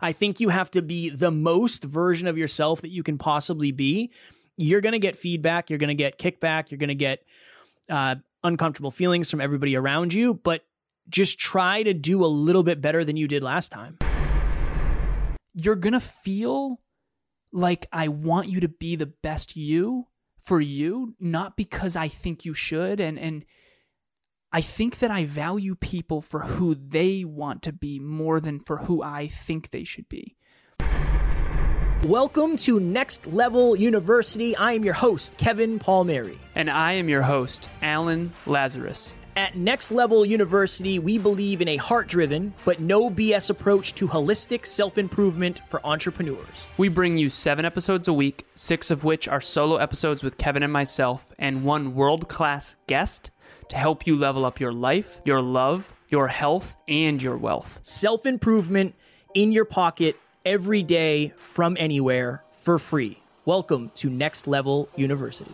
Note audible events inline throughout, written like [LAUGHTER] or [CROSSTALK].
I think you have to be the most version of yourself that you can possibly be. You're going to get feedback, you're going to get kickback, you're going to get uh, uncomfortable feelings from everybody around you, but just try to do a little bit better than you did last time. You're going to feel like I want you to be the best you for you, not because I think you should and and I think that I value people for who they want to be more than for who I think they should be. Welcome to Next Level University. I am your host, Kevin Palmieri. And I am your host, Alan Lazarus. At Next Level University, we believe in a heart driven, but no BS approach to holistic self improvement for entrepreneurs. We bring you seven episodes a week, six of which are solo episodes with Kevin and myself, and one world class guest to help you level up your life, your love, your health, and your wealth. Self improvement in your pocket every day from anywhere for free. Welcome to Next Level University.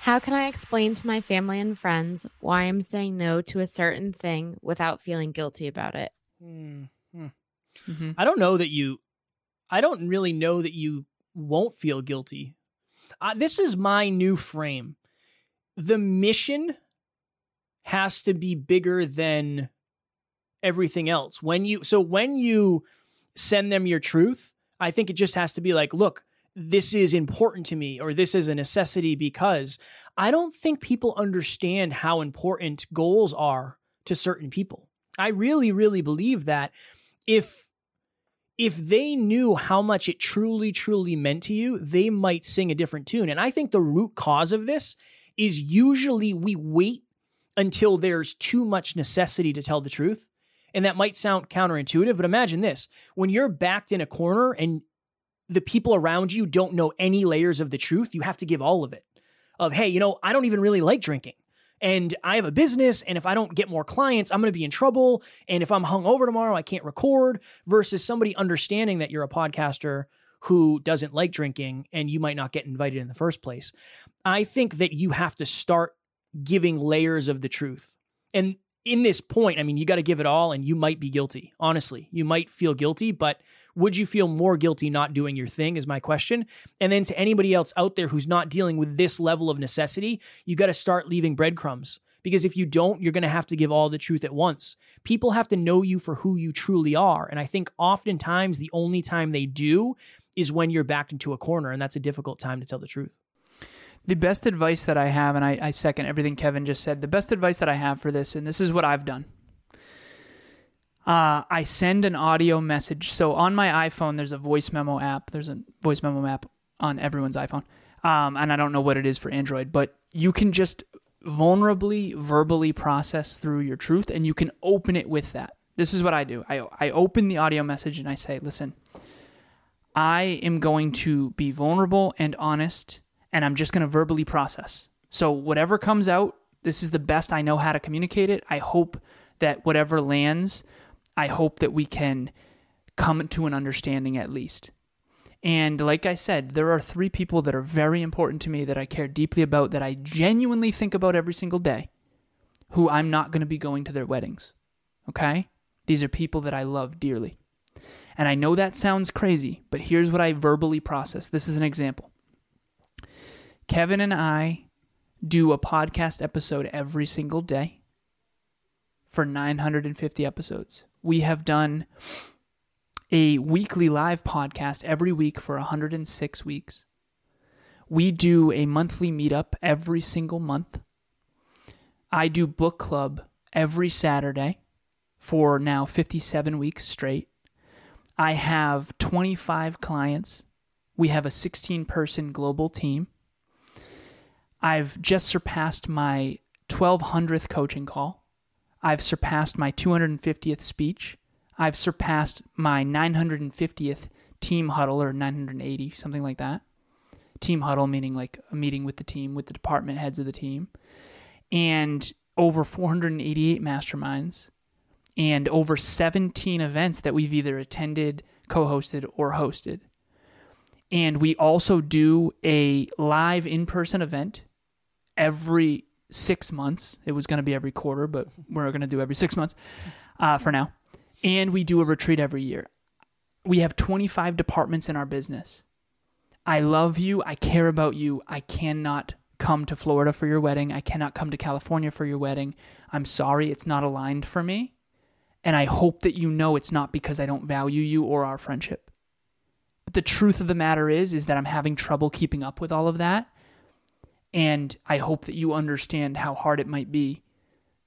How can I explain to my family and friends why I'm saying no to a certain thing without feeling guilty about it? Mm-hmm. Mm-hmm. I don't know that you, I don't really know that you won't feel guilty uh, this is my new frame. The mission has to be bigger than everything else. When you so when you send them your truth, I think it just has to be like, look, this is important to me or this is a necessity because I don't think people understand how important goals are to certain people. I really really believe that if if they knew how much it truly, truly meant to you, they might sing a different tune. And I think the root cause of this is usually we wait until there's too much necessity to tell the truth. And that might sound counterintuitive, but imagine this when you're backed in a corner and the people around you don't know any layers of the truth, you have to give all of it. Of, hey, you know, I don't even really like drinking and I have a business, and if I don't get more clients, I'm going to be in trouble. And if I'm hung over tomorrow, I can't record. Versus somebody understanding that you're a podcaster who doesn't like drinking and you might not get invited in the first place. I think that you have to start giving layers of the truth. And in this point, I mean, you got to give it all, and you might be guilty. Honestly, you might feel guilty, but would you feel more guilty not doing your thing? Is my question. And then to anybody else out there who's not dealing with this level of necessity, you got to start leaving breadcrumbs. Because if you don't, you're going to have to give all the truth at once. People have to know you for who you truly are. And I think oftentimes the only time they do is when you're backed into a corner. And that's a difficult time to tell the truth. The best advice that I have, and I, I second everything Kevin just said, the best advice that I have for this, and this is what I've done. Uh, I send an audio message. So on my iPhone, there's a voice memo app. There's a voice memo app on everyone's iPhone. Um, and I don't know what it is for Android, but you can just vulnerably, verbally process through your truth and you can open it with that. This is what I do I, I open the audio message and I say, listen, I am going to be vulnerable and honest and I'm just going to verbally process. So, whatever comes out, this is the best I know how to communicate it. I hope that whatever lands, I hope that we can come to an understanding at least. And like I said, there are three people that are very important to me that I care deeply about, that I genuinely think about every single day, who I'm not going to be going to their weddings. Okay? These are people that I love dearly. And I know that sounds crazy, but here's what I verbally process. This is an example. Kevin and I do a podcast episode every single day for 950 episodes. We have done a weekly live podcast every week for 106 weeks. We do a monthly meetup every single month. I do book club every Saturday for now 57 weeks straight. I have 25 clients. We have a 16 person global team. I've just surpassed my 1200th coaching call. I've surpassed my 250th speech. I've surpassed my 950th team huddle or 980, something like that. Team huddle meaning like a meeting with the team, with the department heads of the team. And over 488 masterminds and over 17 events that we've either attended, co hosted, or hosted. And we also do a live in person event every six months. It was going to be every quarter, but [LAUGHS] we're going to do every six months uh, for now. And we do a retreat every year. We have 25 departments in our business. I love you. I care about you. I cannot come to Florida for your wedding. I cannot come to California for your wedding. I'm sorry, it's not aligned for me. And I hope that you know it's not because I don't value you or our friendship. But the truth of the matter is is that I'm having trouble keeping up with all of that. And I hope that you understand how hard it might be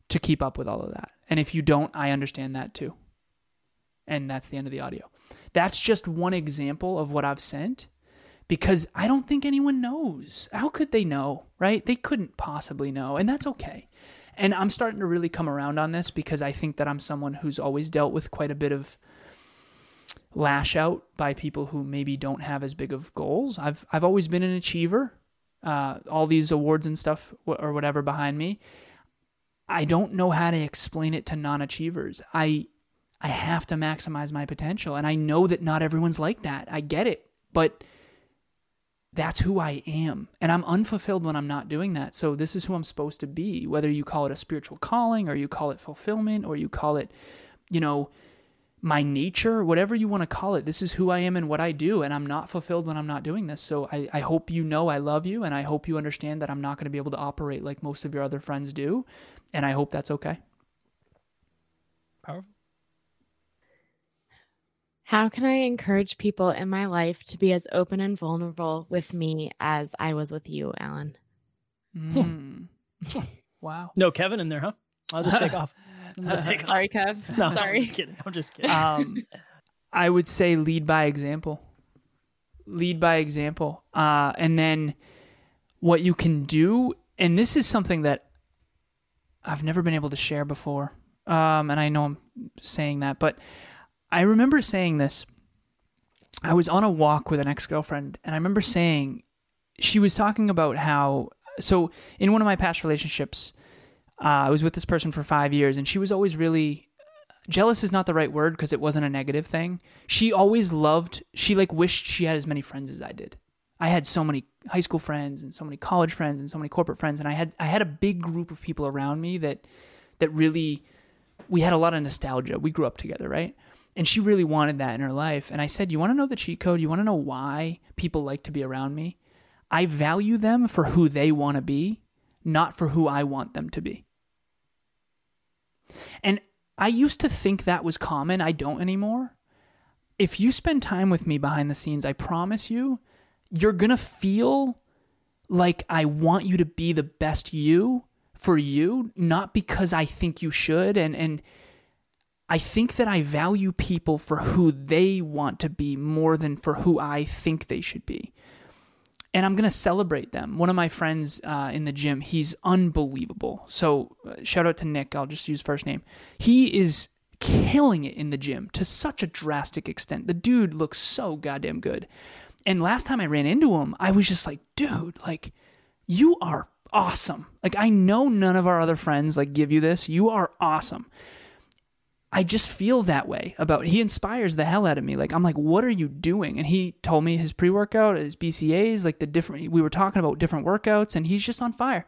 to keep up with all of that. And if you don't, I understand that too. And that's the end of the audio. That's just one example of what I've sent because I don't think anyone knows. How could they know, right? They couldn't possibly know, and that's okay. And I'm starting to really come around on this because I think that I'm someone who's always dealt with quite a bit of lash out by people who maybe don't have as big of goals. I've I've always been an achiever. Uh, all these awards and stuff or whatever behind me. I don't know how to explain it to non-achievers. I I have to maximize my potential and I know that not everyone's like that. I get it. But that's who I am. And I'm unfulfilled when I'm not doing that. So this is who I'm supposed to be, whether you call it a spiritual calling or you call it fulfillment or you call it, you know, my nature, whatever you want to call it. This is who I am and what I do. And I'm not fulfilled when I'm not doing this. So I, I hope you know I love you. And I hope you understand that I'm not going to be able to operate like most of your other friends do. And I hope that's okay. Powerful. How can I encourage people in my life to be as open and vulnerable with me as I was with you, Alan? Mm. [LAUGHS] wow. No Kevin in there, huh? I'll just take [LAUGHS] off. [LAUGHS] Sorry, Kev. [LAUGHS] No, Sorry. I'm just kidding. I'm just kidding. Um, [LAUGHS] I would say lead by example. Lead by example. Uh, and then what you can do, and this is something that I've never been able to share before. Um, and I know I'm saying that, but I remember saying this. I was on a walk with an ex girlfriend, and I remember saying, she was talking about how, so in one of my past relationships, uh, I was with this person for five years, and she was always really jealous is not the right word because it wasn't a negative thing. She always loved, she like wished she had as many friends as I did. I had so many high school friends and so many college friends and so many corporate friends, and I had I had a big group of people around me that that really we had a lot of nostalgia. We grew up together, right? And she really wanted that in her life. And I said, You want to know the cheat code? You want to know why people like to be around me? I value them for who they want to be, not for who I want them to be. And I used to think that was common. I don't anymore. If you spend time with me behind the scenes, I promise you, you're going to feel like I want you to be the best you for you, not because I think you should. And, and, I think that I value people for who they want to be more than for who I think they should be. And I'm going to celebrate them. One of my friends uh, in the gym, he's unbelievable. So, uh, shout out to Nick. I'll just use first name. He is killing it in the gym to such a drastic extent. The dude looks so goddamn good. And last time I ran into him, I was just like, dude, like, you are awesome. Like, I know none of our other friends like give you this. You are awesome. I just feel that way about he inspires the hell out of me. Like I'm like, what are you doing? And he told me his pre-workout, his BCAAs, like the different we were talking about different workouts and he's just on fire.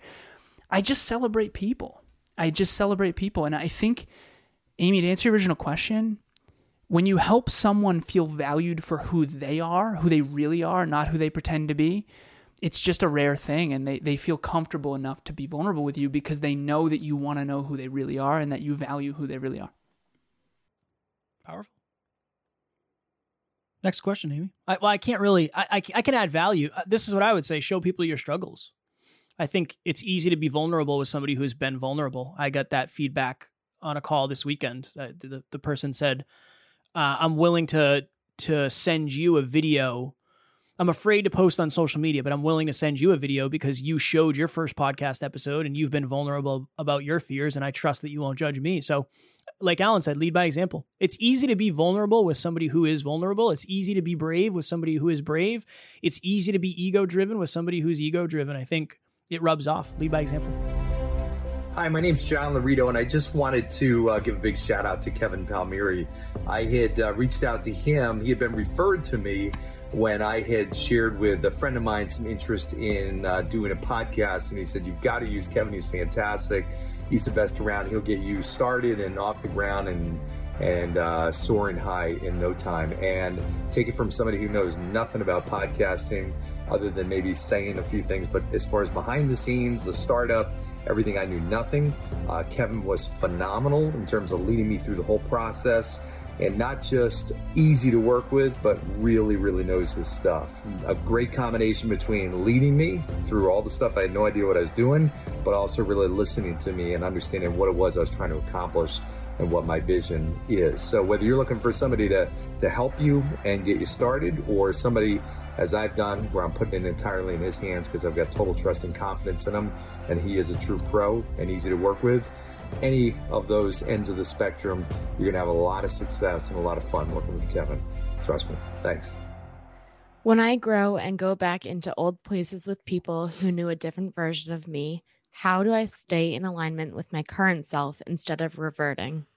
I just celebrate people. I just celebrate people. And I think, Amy, to answer your original question, when you help someone feel valued for who they are, who they really are, not who they pretend to be, it's just a rare thing and they, they feel comfortable enough to be vulnerable with you because they know that you want to know who they really are and that you value who they really are. Powerful. Next question, Amy. I, well, I can't really. I, I, I can add value. Uh, this is what I would say: show people your struggles. I think it's easy to be vulnerable with somebody who's been vulnerable. I got that feedback on a call this weekend. Uh, the the person said, uh, "I'm willing to to send you a video. I'm afraid to post on social media, but I'm willing to send you a video because you showed your first podcast episode and you've been vulnerable about your fears, and I trust that you won't judge me." So like Alan said, lead by example. It's easy to be vulnerable with somebody who is vulnerable. It's easy to be brave with somebody who is brave. It's easy to be ego driven with somebody who's ego driven. I think it rubs off. Lead by example. Hi, my name's John Laurito, and I just wanted to uh, give a big shout out to Kevin Palmieri. I had uh, reached out to him. He had been referred to me when I had shared with a friend of mine some interest in uh, doing a podcast, and he said, You've got to use Kevin. He's fantastic. He's the best around. He'll get you started and off the ground and and uh, soaring high in no time. And take it from somebody who knows nothing about podcasting other than maybe saying a few things. But as far as behind the scenes, the startup, everything I knew nothing. Uh, Kevin was phenomenal in terms of leading me through the whole process and not just easy to work with, but really, really knows his stuff. A great combination between leading me through all the stuff I had no idea what I was doing, but also really listening to me and understanding what it was I was trying to accomplish and what my vision is. So whether you're looking for somebody to to help you and get you started, or somebody as I've done, where I'm putting it entirely in his hands because I've got total trust and confidence in him, and he is a true pro and easy to work with. Any of those ends of the spectrum, you're going to have a lot of success and a lot of fun working with Kevin. Trust me. Thanks. When I grow and go back into old places with people who knew a different version of me, how do I stay in alignment with my current self instead of reverting?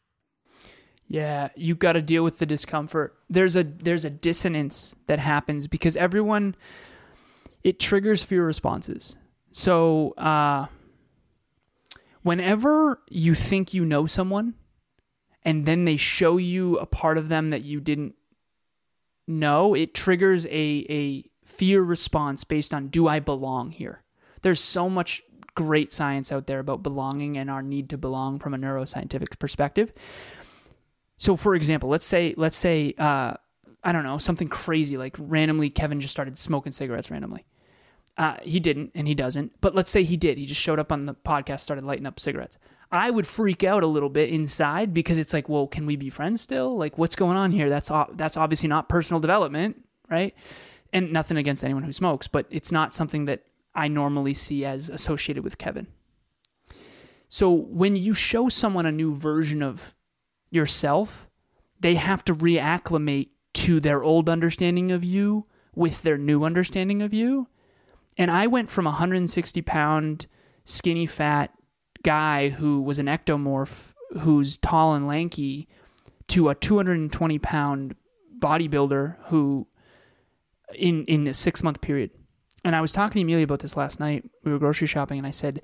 Yeah, you've got to deal with the discomfort. There's a there's a dissonance that happens because everyone it triggers fear responses. So, uh whenever you think you know someone and then they show you a part of them that you didn't know, it triggers a a fear response based on do I belong here? There's so much great science out there about belonging and our need to belong from a neuroscientific perspective. So, for example, let's say let's say uh, I don't know something crazy like randomly Kevin just started smoking cigarettes randomly. Uh, he didn't, and he doesn't. But let's say he did. He just showed up on the podcast, started lighting up cigarettes. I would freak out a little bit inside because it's like, well, can we be friends still? Like, what's going on here? That's that's obviously not personal development, right? And nothing against anyone who smokes, but it's not something that I normally see as associated with Kevin. So when you show someone a new version of yourself, they have to reacclimate to their old understanding of you with their new understanding of you. And I went from a 160 pound, skinny, fat guy who was an ectomorph, who's tall and lanky, to a 220 pound bodybuilder who, in in a six month period. And I was talking to Amelia about this last night. We were grocery shopping, and I said,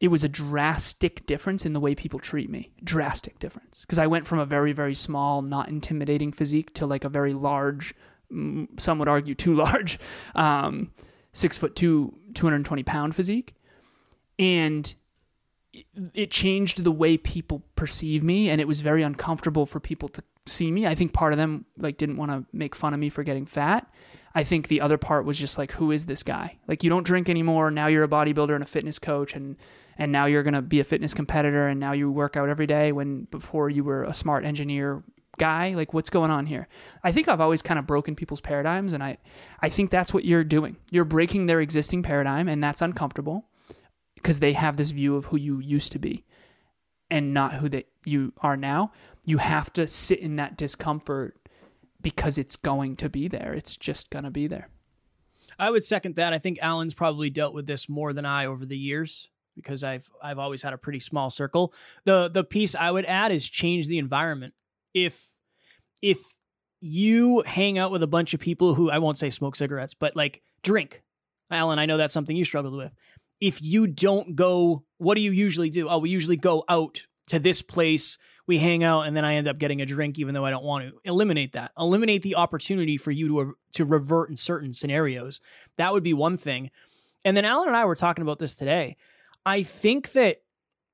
it was a drastic difference in the way people treat me. Drastic difference. Because I went from a very, very small, not intimidating physique to like a very large, some would argue too [LAUGHS] large, um, six foot two, 220 pound physique. And it changed the way people perceive me and it was very uncomfortable for people to see me. I think part of them like didn't want to make fun of me for getting fat. I think the other part was just like, who is this guy? Like, you don't drink anymore. Now you're a bodybuilder and a fitness coach, and and now you're gonna be a fitness competitor, and now you work out every day when before you were a smart engineer guy. Like, what's going on here? I think I've always kind of broken people's paradigms, and I I think that's what you're doing. You're breaking their existing paradigm, and that's uncomfortable because they have this view of who you used to be and not who that you are now. You have to sit in that discomfort because it's going to be there. It's just going to be there. I would second that. I think Alan's probably dealt with this more than I over the years because I've I've always had a pretty small circle. The the piece I would add is change the environment. If if you hang out with a bunch of people who I won't say smoke cigarettes, but like drink. Alan, I know that's something you struggled with. If you don't go, what do you usually do? Oh, we usually go out to this place we hang out and then I end up getting a drink even though I don't want to. Eliminate that. Eliminate the opportunity for you to to revert in certain scenarios. That would be one thing. And then Alan and I were talking about this today. I think that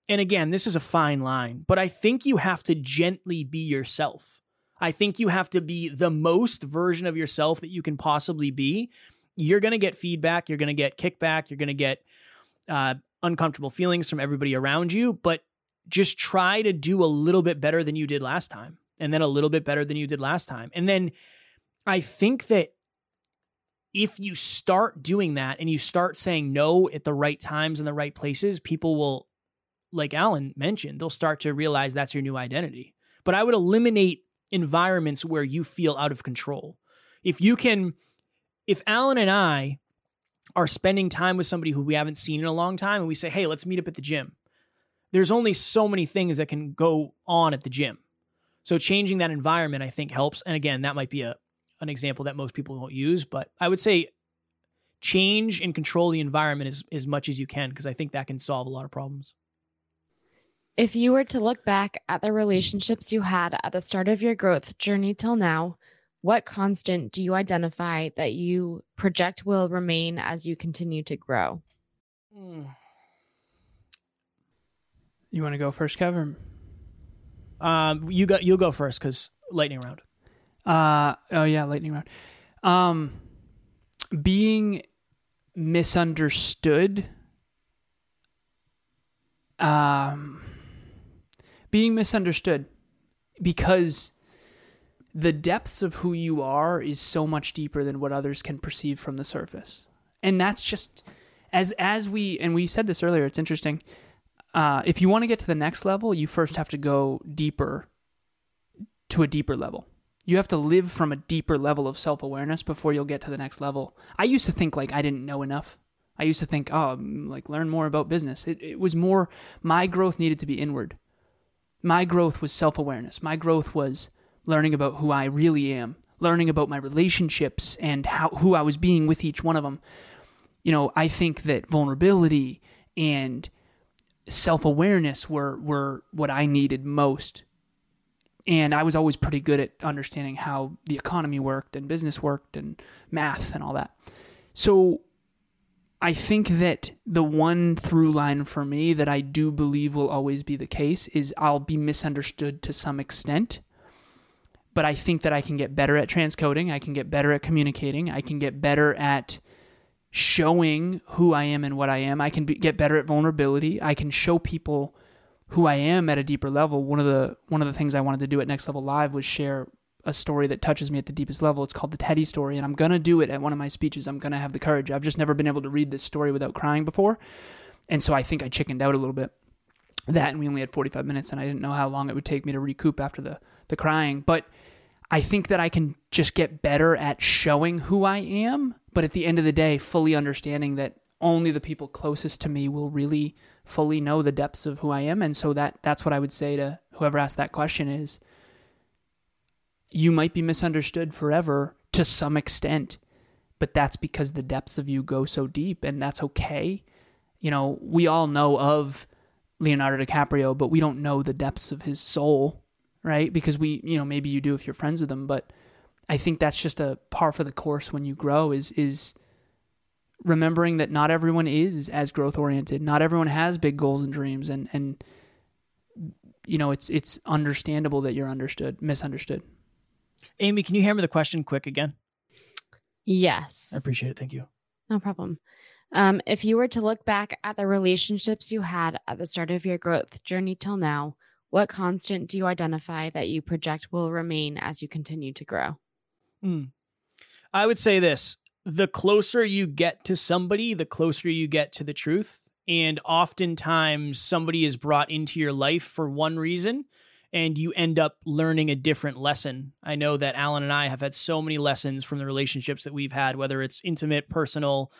and again, this is a fine line, but I think you have to gently be yourself. I think you have to be the most version of yourself that you can possibly be. You're going to get feedback, you're going to get kickback, you're going to get uh, uncomfortable feelings from everybody around you, but just try to do a little bit better than you did last time and then a little bit better than you did last time. And then I think that if you start doing that and you start saying no at the right times and the right places, people will, like Alan mentioned, they'll start to realize that's your new identity. But I would eliminate environments where you feel out of control. If you can, if Alan and I are spending time with somebody who we haven't seen in a long time and we say, hey, let's meet up at the gym there's only so many things that can go on at the gym. So changing that environment, I think, helps. And again, that might be a an example that most people won't use, but I would say change and control the environment as, as much as you can because I think that can solve a lot of problems. If you were to look back at the relationships you had at the start of your growth journey till now, what constant do you identify that you project will remain as you continue to grow? Hmm. You want to go first, Kevin? Um, you got you'll go first because lightning round. Uh oh yeah, lightning round. Um, being misunderstood. Um, being misunderstood because the depths of who you are is so much deeper than what others can perceive from the surface, and that's just as as we and we said this earlier. It's interesting. Uh, if you want to get to the next level, you first have to go deeper to a deeper level you have to live from a deeper level of self awareness before you'll get to the next level. I used to think like I didn't know enough. I used to think, oh, like learn more about business. It, it was more, my growth needed to be inward. My growth was self awareness. My growth was learning about who I really am, learning about my relationships and how who I was being with each one of them. You know, I think that vulnerability and self awareness were were what I needed most and I was always pretty good at understanding how the economy worked and business worked and math and all that. So I think that the one through line for me that I do believe will always be the case is I'll be misunderstood to some extent. But I think that I can get better at transcoding. I can get better at communicating. I can get better at showing who I am and what I am. I can be, get better at vulnerability. I can show people who I am at a deeper level, one of the one of the things I wanted to do at Next Level Live was share a story that touches me at the deepest level. It's called the Teddy story, and I'm gonna do it at one of my speeches. I'm gonna have the courage. I've just never been able to read this story without crying before, and so I think I chickened out a little bit. That and we only had 45 minutes, and I didn't know how long it would take me to recoup after the the crying. But I think that I can just get better at showing who I am. But at the end of the day, fully understanding that only the people closest to me will really fully know the depths of who I am. And so that that's what I would say to whoever asked that question is you might be misunderstood forever to some extent, but that's because the depths of you go so deep and that's okay. You know, we all know of Leonardo DiCaprio, but we don't know the depths of his soul, right? Because we, you know, maybe you do if you're friends with them, but I think that's just a par for the course when you grow is is remembering that not everyone is as growth oriented. Not everyone has big goals and dreams and and you know, it's it's understandable that you're understood, misunderstood. Amy, can you hammer the question quick again? Yes. I appreciate it. Thank you. No problem. Um, if you were to look back at the relationships you had at the start of your growth journey till now, what constant do you identify that you project will remain as you continue to grow? Mm. I would say this the closer you get to somebody, the closer you get to the truth. And oftentimes, somebody is brought into your life for one reason, and you end up learning a different lesson. I know that Alan and I have had so many lessons from the relationships that we've had, whether it's intimate, personal,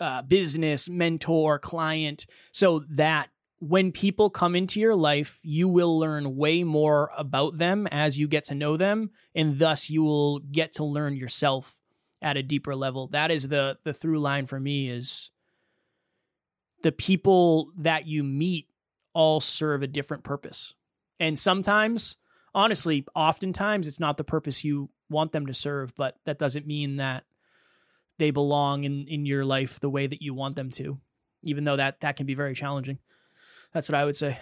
uh, business, mentor, client, so that when people come into your life, you will learn way more about them as you get to know them, and thus you will get to learn yourself at a deeper level. That is the the through line for me is the people that you meet all serve a different purpose. And sometimes, honestly, oftentimes it's not the purpose you want them to serve, but that doesn't mean that they belong in in your life the way that you want them to, even though that that can be very challenging. That's what I would say.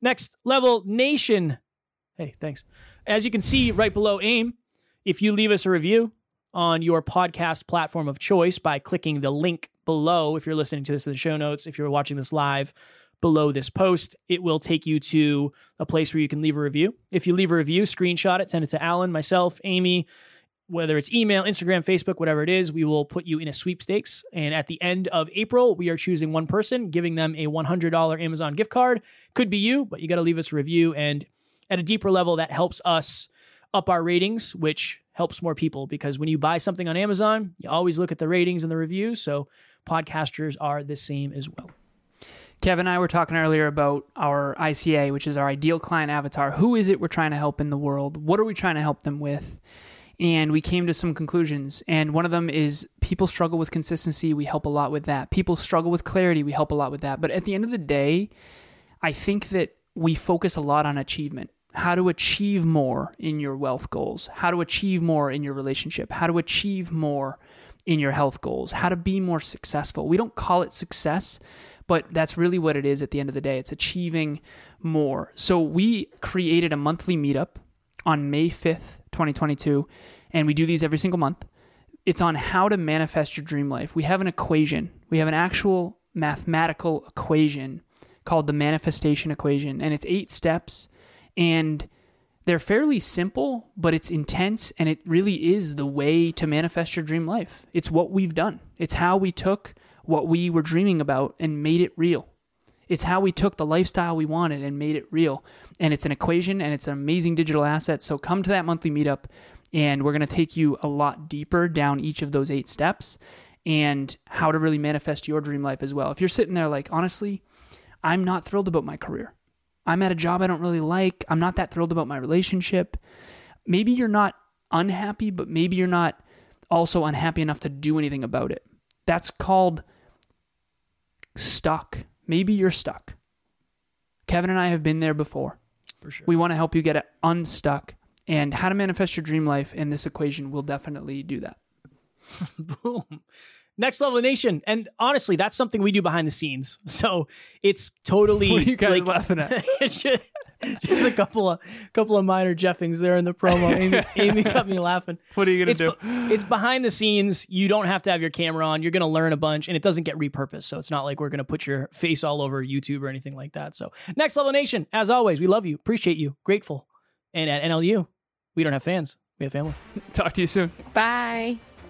Next level nation. Hey, thanks. As you can see right below AIM, if you leave us a review, on your podcast platform of choice by clicking the link below. If you're listening to this in the show notes, if you're watching this live below this post, it will take you to a place where you can leave a review. If you leave a review, screenshot it, send it to Alan, myself, Amy, whether it's email, Instagram, Facebook, whatever it is, we will put you in a sweepstakes. And at the end of April, we are choosing one person, giving them a $100 Amazon gift card. Could be you, but you got to leave us a review. And at a deeper level, that helps us up our ratings, which helps more people because when you buy something on Amazon, you always look at the ratings and the reviews. So podcasters are the same as well. Kevin and I were talking earlier about our ICA, which is our ideal client avatar. Who is it we're trying to help in the world? What are we trying to help them with? And we came to some conclusions. And one of them is people struggle with consistency. We help a lot with that. People struggle with clarity. We help a lot with that. But at the end of the day, I think that we focus a lot on achievement. How to achieve more in your wealth goals, how to achieve more in your relationship, how to achieve more in your health goals, how to be more successful. We don't call it success, but that's really what it is at the end of the day. It's achieving more. So we created a monthly meetup on May 5th, 2022, and we do these every single month. It's on how to manifest your dream life. We have an equation, we have an actual mathematical equation called the manifestation equation, and it's eight steps. And they're fairly simple, but it's intense and it really is the way to manifest your dream life. It's what we've done. It's how we took what we were dreaming about and made it real. It's how we took the lifestyle we wanted and made it real. And it's an equation and it's an amazing digital asset. So come to that monthly meetup and we're going to take you a lot deeper down each of those eight steps and how to really manifest your dream life as well. If you're sitting there like, honestly, I'm not thrilled about my career. I'm at a job I don't really like. I'm not that thrilled about my relationship. Maybe you're not unhappy, but maybe you're not also unhappy enough to do anything about it. That's called stuck. Maybe you're stuck. Kevin and I have been there before. For sure. We want to help you get unstuck. And how to manifest your dream life in this equation will definitely do that. [LAUGHS] Boom. Next Level Nation. And honestly, that's something we do behind the scenes. [LAUGHS] So it's totally. What are you guys like, laughing at? [LAUGHS] it's just, just a couple of couple of minor jeffings there in the promo. Amy, [LAUGHS] Amy got me laughing. What are you gonna It's, do? it's behind the scenes. You don't have to have your camera on. You're going to learn a bunch, and it doesn't get repurposed. So it's not like we're going to put your face all over YouTube or anything like that. So Next Level Nation, as always, we love you, appreciate you, grateful. And at NLU, we don't have fans. We have family. Talk to you soon. Bye.